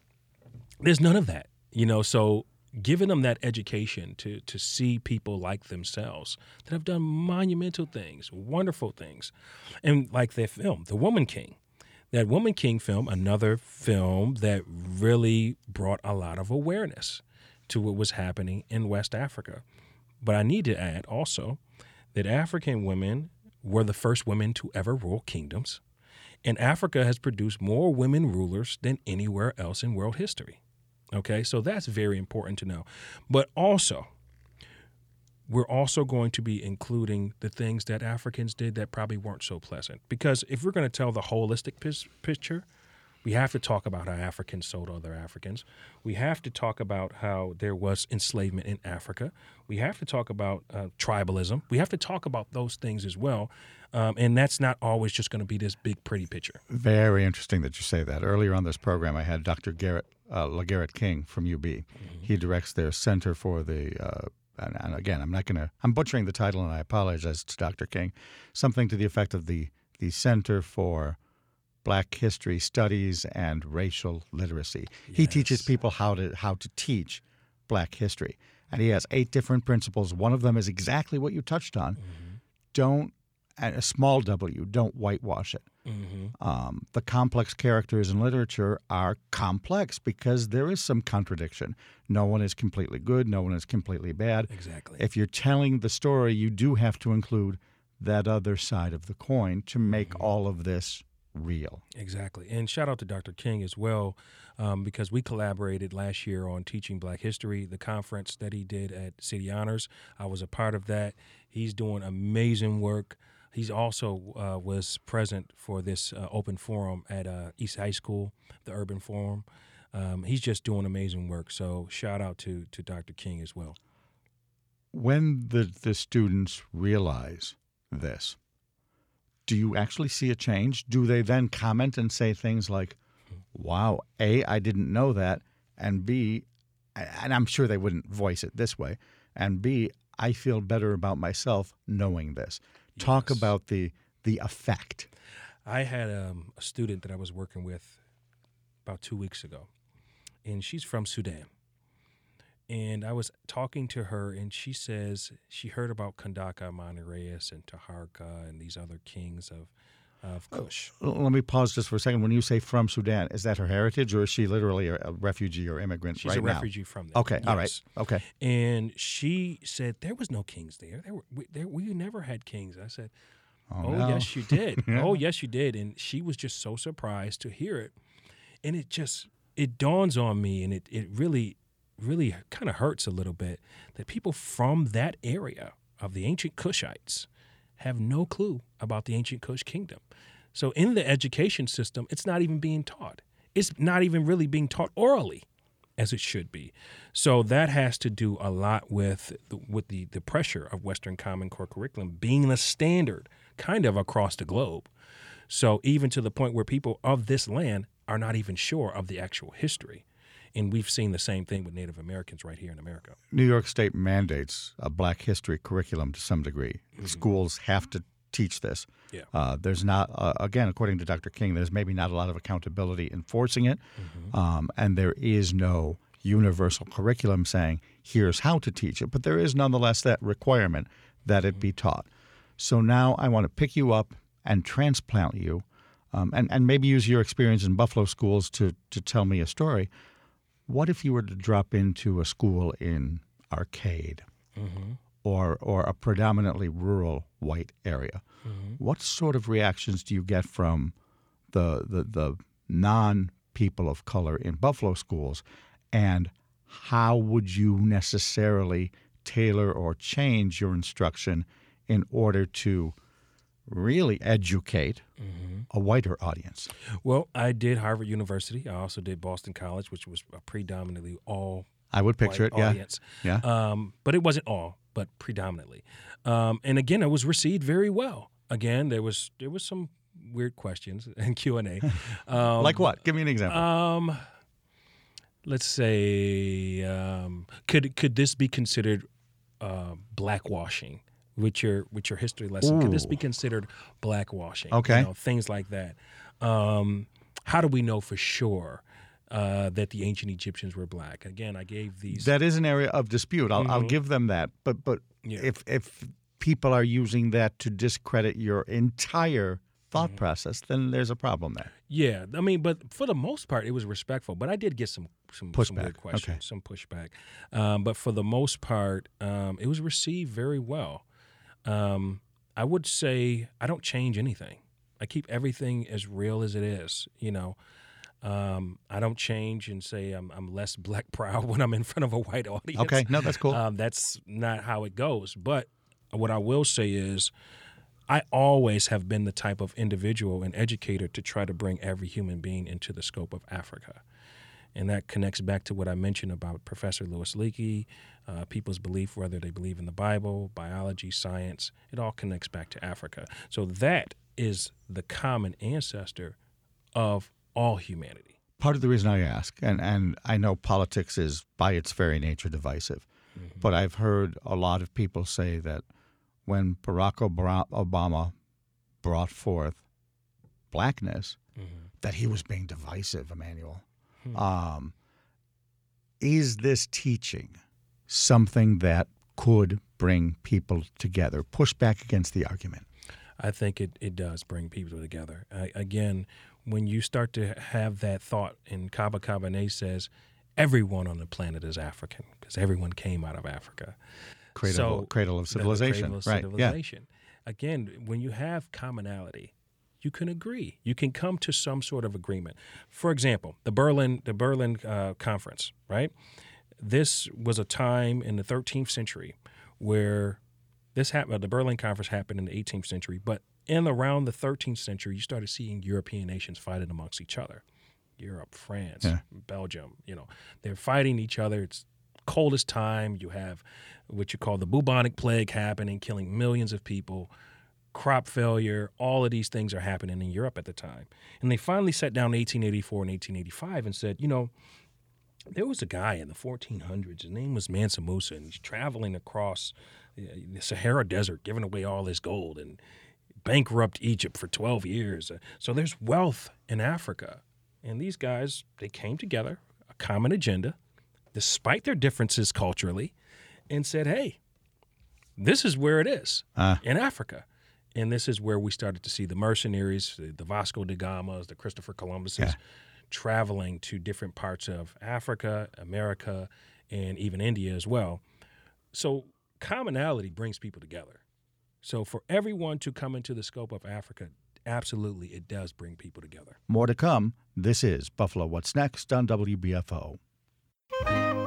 there's none of that, you know. So giving them that education to to see people like themselves that have done monumental things, wonderful things, and like their film, The Woman King that Woman King film, another film that really brought a lot of awareness to what was happening in West Africa. But I need to add also that African women were the first women to ever rule kingdoms, and Africa has produced more women rulers than anywhere else in world history. Okay, so that's very important to know. But also, we're also going to be including the things that Africans did that probably weren't so pleasant. Because if we're going to tell the holistic p- picture, we have to talk about how Africans sold other Africans. We have to talk about how there was enslavement in Africa. We have to talk about uh, tribalism. We have to talk about those things as well. Um, and that's not always just going to be this big, pretty picture. Very interesting that you say that. Earlier on this program, I had Dr. Garrett uh, King from UB. Mm-hmm. He directs their Center for the uh, and, again, I'm not going to, I'm butchering the title and I apologize to Dr. King, something to the effect of the, the Center for Black History Studies and Racial Literacy. Yes. He teaches people how to, how to teach Black history. And he has eight different principles. One of them is exactly what you touched on. Mm-hmm. Don't, a small W, don't whitewash it. Um, the complex characters in literature are complex because there is some contradiction. No one is completely good, no one is completely bad. Exactly. If you're telling the story, you do have to include that other side of the coin to make all of this real. Exactly. And shout out to Dr. King as well, um, because we collaborated last year on teaching Black History, the conference that he did at City Honors. I was a part of that. He's doing amazing work. He's also uh, was present for this uh, open forum at uh, East High School, the Urban Forum. Um, he's just doing amazing work. So shout out to to Dr. King as well. When the, the students realize this, do you actually see a change? Do they then comment and say things like, wow, A, I didn't know that, and B, and I'm sure they wouldn't voice it this way, and B, I feel better about myself knowing this. Talk about the the effect. I had um, a student that I was working with about two weeks ago, and she's from Sudan. And I was talking to her, and she says she heard about Kandaka Amanirenas and Taharka and these other kings of of Kush. Uh, let me pause just for a second. When you say from Sudan, is that her heritage, or is she literally a, refugee or immigrant She's right a now? refugee from there. Okay, all right, okay. And she said there was no kings there. There were we, there, we never had kings. I said, Oh, Oh, no. yes, you did. Yeah. Oh, yes, you did. And she was just so surprised to hear it, and it just it dawns on me, and it it really really kind of hurts a little bit that people from that area of the ancient Kushites have no clue about the ancient Kush kingdom. So in the education system, it's not even being taught. It's not even really being taught orally as it should be. So that has to do a lot with the, with the the pressure of Western Common Core curriculum being the standard kind of across the globe. So even to the point where people of this land are not even sure of the actual history. And we've seen the same thing with Native Americans right here in America. New York State mandates a Black history curriculum to some degree. Schools have to teach this. Yeah. Uh, there's not, uh, again, according to Dr. King, there's maybe not a lot of accountability enforcing it, um, and there is no universal curriculum saying here's how to teach it. But there is nonetheless that requirement that it be taught. So now I want to pick you up and transplant you, um, and and maybe use your experience in Buffalo schools to to tell me a story. What if you were to drop into a school in Arcade mm-hmm. or or a predominantly rural white area? Mm-hmm. What sort of reactions do you get from the the, the non people of color in Buffalo schools, and how would you necessarily tailor or change your instruction in order to really educate a whiter audience? Well, I did Harvard University. I also did Boston College, which was a predominantly all. I would picture it, yeah. Yeah. Um, but it wasn't all, but predominantly. Um, and again, it was received very well. Again, there was there was some weird questions and Q and A. Um, like what? Give me an example. Um, let's say, um, could could this be considered uh, blackwashing? With your with your history lesson, could this be considered blackwashing? Okay. you know, things like that. Um, how do we know for sure uh, that the ancient Egyptians were black? Again, I gave these. that is an area of dispute. I'll, I'll Mhm. give them that. But but Yeah. if if people are using that to discredit your entire thought Mm-hmm. process, then there's a problem there. Yeah, I mean, but for the most part, it was respectful. But I did get some some, some weird Pushback, questions, okay. some pushback. Um, but for the most part, um, it was received very well. Um, I would say I don't change anything. I keep everything as real as it is. You know, um, I don't change and say I'm, I'm less black proud when I'm in front of a white audience. Okay, no, that's cool. Um, that's not how it goes. But what I will say is, I always have been the type of individual and educator to try to bring every human being into the scope of Africa. And that connects back to what I mentioned about Professor Louis Leakey, uh, people's belief, whether they believe in the Bible, biology, science, it all connects back to Africa. So that is the common ancestor of all humanity. Part of the reason I ask, and, and I know politics is by its very nature divisive, Mm-hmm. but I've heard a lot of people say that when Barack Obama brought forth blackness, Mm-hmm. that he was being divisive, Emmanuel. Hmm. Um, is this teaching something that could bring people together, push back against the argument? I think it, it does bring people together. I, again, when you start to have that thought, and Kaba Kamene says, everyone on the planet is African because everyone came out of Africa. Cradle, So- cradle of civilization. cradle of right. civilization. Again, when you have commonality, you can agree. You can come to some sort of agreement. For example, the Berlin the Berlin uh, Conference, right? This was a time in the 13th century where this happened. The Berlin Conference happened in the 18th century, but in around the 13th century, you started seeing European nations fighting amongst each other. Europe, France, Yeah. Belgium, you know, they're fighting each other. It's coldest time. You have what you call the bubonic plague happening, killing millions of people, crop failure. All of these things are happening in Europe at the time. And they finally sat down in 1884 and 1885 and said, you know, there was a guy in the 1400s. His name was Mansa Musa, and he's traveling across uh, the Sahara Desert, giving away all his gold and bankrupt Egypt for 12 years. Uh, So there's wealth in Africa. And these guys, they came together, a common agenda, despite their differences culturally, and said, hey, this is where it is Ah. in Africa. And this is where we started to see the mercenaries, the, the Vasco da Gamas, the Christopher Columbuses, Yeah. traveling to different parts of Africa, America, and even India as well. So commonality brings people together. So for everyone to come into the scope of Africa, absolutely, it does bring people together. More to come. This is Buffalo What's Next on WBFO.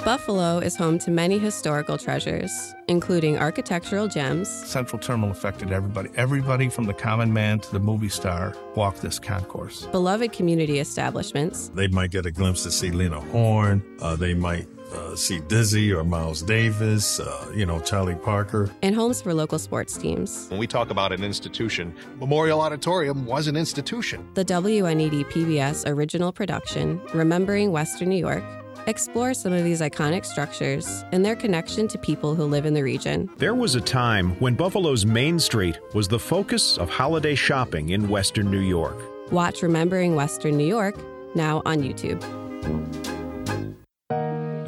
Buffalo is home to many historical treasures, including architectural gems, Central Terminal affected everybody. Everybody from the common man to the movie star walked this concourse. beloved community establishments, They might get a glimpse to see Lena Horne. Uh, they might uh, see Dizzy or Miles Davis, uh, you know, Charlie Parker. and homes for local sports teams. When we talk about an institution, Memorial Auditorium was an institution. The WNED PBS original production, Remembering Western New York, explores some of these iconic structures and their connection to people who live in the region. There was a time when Buffalo's Main Street was the focus of holiday shopping in Western New York. Watch Remembering Western New York now on YouTube.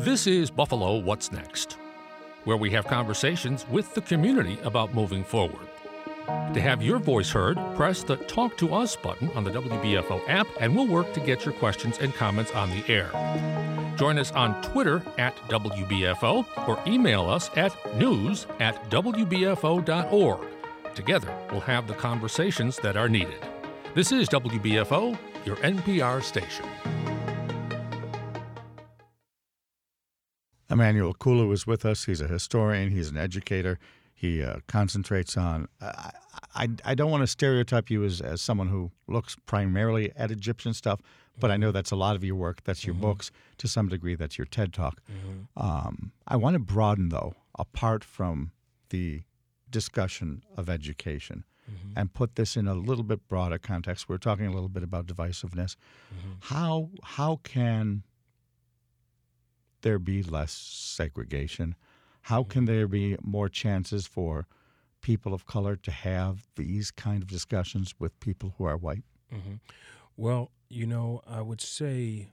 This is Buffalo What's Next, where we have conversations with the community about moving forward. To have your voice heard, press the Talk to Us button on the WBFO app, and we'll work to get your questions and comments on the air. Join us on Twitter at WBFO or email us at news at WBFO.org. Together, we'll have the conversations that are needed. This is WBFO, your NPR station. Emmanuel Kulu is with us. He's a historian. He's an educator. He uh, concentrates on. I, I, I don't want to stereotype you as, as someone who looks primarily at Egyptian stuff, but I know that's a lot of your work. That's your mm-hmm. books. To some degree, that's your TED Talk. Mm-hmm. Um, I want to broaden, though, apart from the discussion of education mm-hmm. and put this in a little bit broader context. We're talking a little bit about divisiveness. How how can there be less segregation? How can there be more chances for people of color to have these kind of discussions with people who are white? hmm Well, you know, I would say,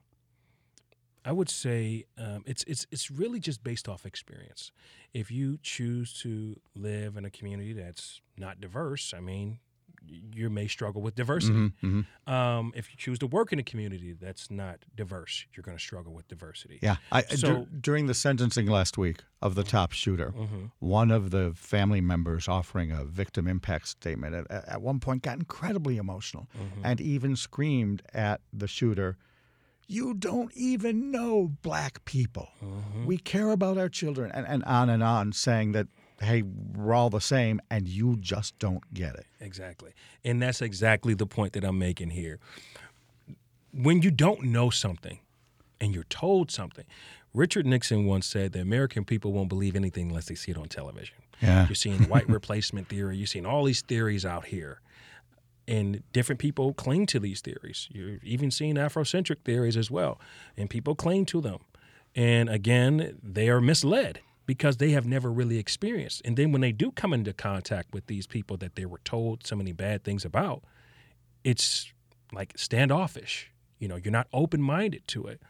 I would say um, it's it's it's really just based off experience. If you choose to live in a community that's not diverse, I mean, you may struggle with diversity. Mhm, mhm. Um, if you choose to work in a community that's not diverse, you're going to struggle with diversity. Yeah. I, so dur- during the sentencing last week of the Tops shooter, Mhm. one of the family members offering a victim impact statement at, at one point got incredibly emotional Mm-hmm. and even screamed at the shooter, You don't even know black people. Mm-hmm. We care about our children, and, and on and on, saying that, hey, we're all the same, and you just don't get it. Exactly. And that's exactly the point that I'm making here. When you don't know something and you're told something, Richard Nixon once said the American people won't believe anything unless they see it on television. Yeah. You're seeing white replacement theory, you're seeing all these theories out here. And different people cling to these theories. You're even seeing Afrocentric theories as well. And people cling to them. And again, they are misled because they have never really experienced. And then when they do come into contact with these people that they were told so many bad things about, it's like standoffish. You know, you're not open-minded to it.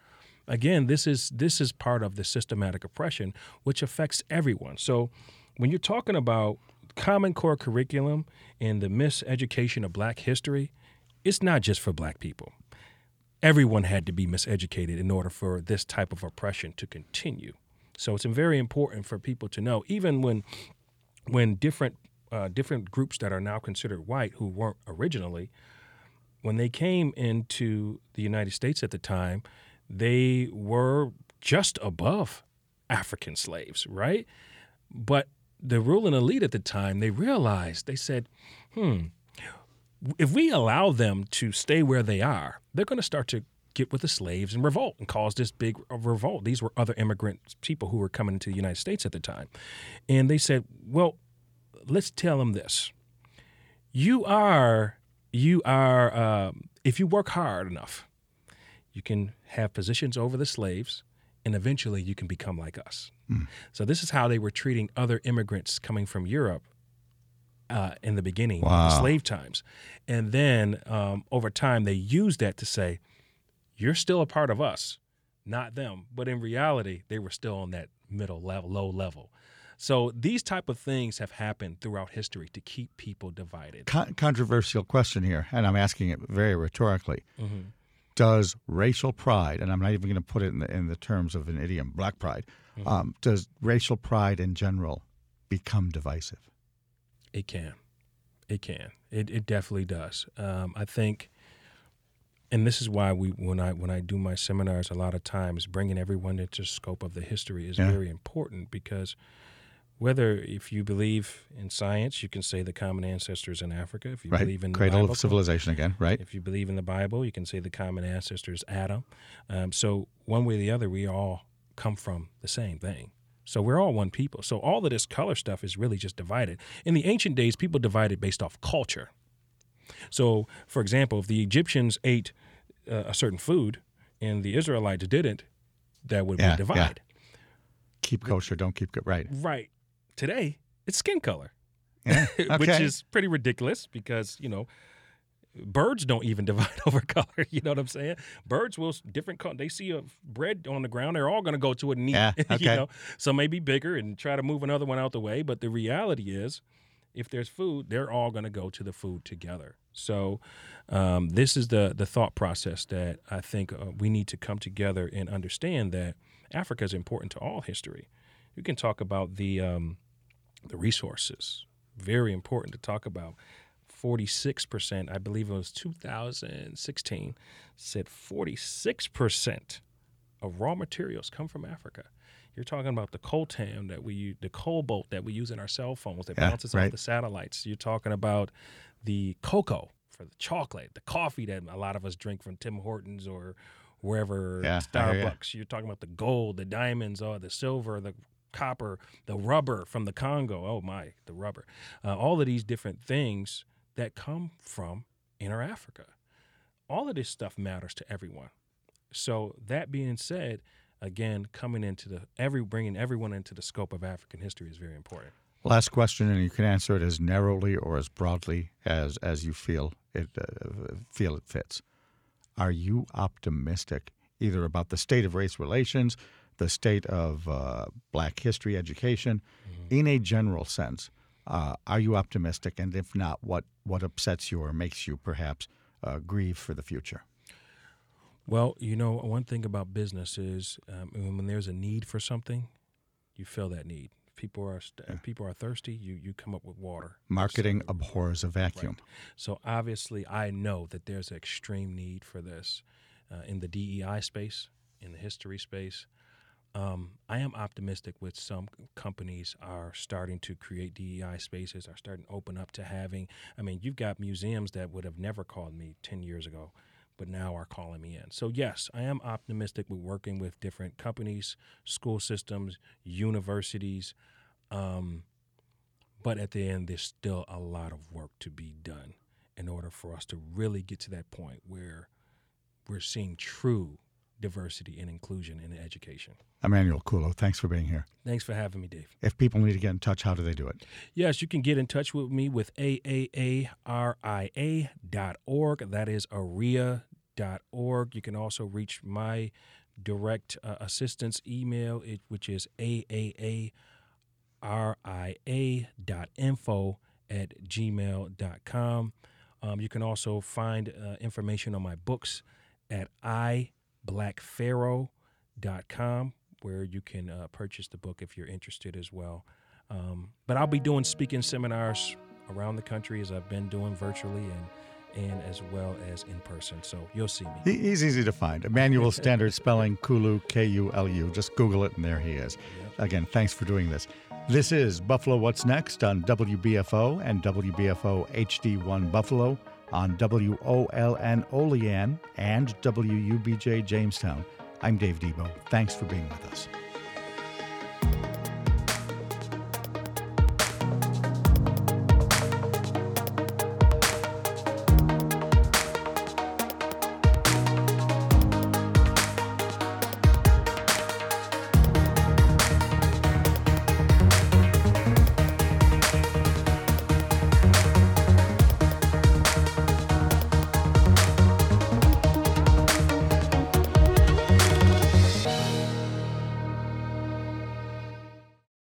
Again, this is this is part of the systematic oppression which affects everyone. So when you're talking about Common Core curriculum and the miseducation of black history, it's not just for black people. Everyone had to be miseducated in order for this type of oppression to continue. So it's very important for people to know, even when when different uh, different groups that are now considered white who weren't originally, when they came into the United States at the time, they were just above African slaves, right? But the ruling elite at the time, they realized, they said, hmm, if we allow them to stay where they are, they're going to start to get with the slaves and revolt and cause this big revolt. These were other immigrant people who were coming into the United States at the time. And they said, well, let's tell them this. You are, you are, um, if you work hard enough, you can have positions over the slaves and eventually you can become like us. Mm. So this is how they were treating other immigrants coming from Europe uh, in the beginning, wow. slave times, and then um, over time they used that to say, "You're still a part of us, not them." But in reality, they were still on that middle level, low level. So these type of things have happened throughout history to keep people divided. Con- controversial question here, and I'm asking it very rhetorically. Mm-hmm does racial pride, and I'm not even going to put it in the, in the terms of an idiom, black pride, mm-hmm. um, does racial pride in general become divisive? It can. It can. It, it definitely does. Um, I think, and this is why we when I when I do my seminars, a lot of times bringing everyone into scope of the history is yeah. very important because whether if you believe in science, you can say the common ancestors in Africa. If you right. believe in the cradle Bible, of civilization again, right? If you believe in the Bible, you can say the common ancestors Adam. Um, so one way or the other, we all come from the same thing. So we're all one people. So all of this color stuff is really just divided. In the ancient days, people divided based off culture. So, for example, if the Egyptians ate uh, a certain food and the Israelites didn't, that would yeah, be divided. Yeah. Keep kosher, don't keep good. Right. Right. Today, it's skin color, yeah, okay. which is pretty ridiculous because you know birds don't even divide over color. You know what I'm saying? Birds will different color. They see a bread on the ground, they're all going to go to it and eat. Yeah, okay. you know, some may be bigger and try to move another one out the way. But the reality is, if there's food, they're all going to go to the food together. So, um, this is the the thought process that I think uh, we need to come together and understand that Africa is important to all history. You can talk about the um, the resources. Very important to talk about. 46%, I believe it was 2016, said 46% of raw materials come from Africa. You're talking about the coltan that we use, the cobalt that we use in our cell phones that yeah, bounces right. off the satellites. You're talking about the cocoa for the chocolate, the coffee that a lot of us drink from Tim Hortons or wherever yeah, Starbucks. You're talking about the gold, the diamonds, or the silver, the copper, the rubber from the Congo. Oh my, the rubber. Uh, all of these different things that come from inner Africa. All of this stuff matters to everyone. So that being said, again, coming into the every bringing everyone into the scope of African history is very important. Last question, and you can answer it as narrowly or as broadly as as you feel it uh, feel it fits. Are you optimistic either about the state of race relations, the state of uh, black history education mm-hmm. in a general sense. Uh, are you optimistic? And if not, what, what upsets you or makes you perhaps uh, grieve for the future? Well, you know, one thing about business is um, when there's a need for something, you fill that need. People are st- yeah. people are thirsty. You you come up with water. Marketing so, abhors a vacuum. Right. So obviously, I know that there's an extreme need for this uh, in the DEI space, in the history space, um, I am optimistic with some companies are starting to create DEI spaces, are starting to open up to having. I mean, you've got museums that would have never called me 10 years ago, but now are calling me in. So, yes, I am optimistic with working with different companies, school systems, universities. Um, but at the end, there's still a lot of work to be done in order for us to really get to that point where we're seeing true diversity and inclusion in education. Emmanuel Kulu, thanks for being here. Thanks for having me, Dave. If people need to get in touch, how do they do it? Yes, you can get in touch with me with aaaria.org. That is aria.org. You can also reach my direct uh, assistance email, which is aaaria ia.info at gmail.com. Um, you can also find uh, information on my books at iblackpharaoh.com, where you can uh, purchase the book if you're interested as well. Um, but I'll be doing speaking seminars around the country as I've been doing virtually and and as well as in person. So you'll see me. He's easy to find. Emmanuel Standard Spelling, Kulu, K U L U. Just Google it and there he is. Yep. Again, thanks for doing this. This is Buffalo What's Next on WBFO and WBFO HD1 Buffalo, on WOLN Olean and WUBJ Jamestown. I'm Dave Debo. Thanks for being with us.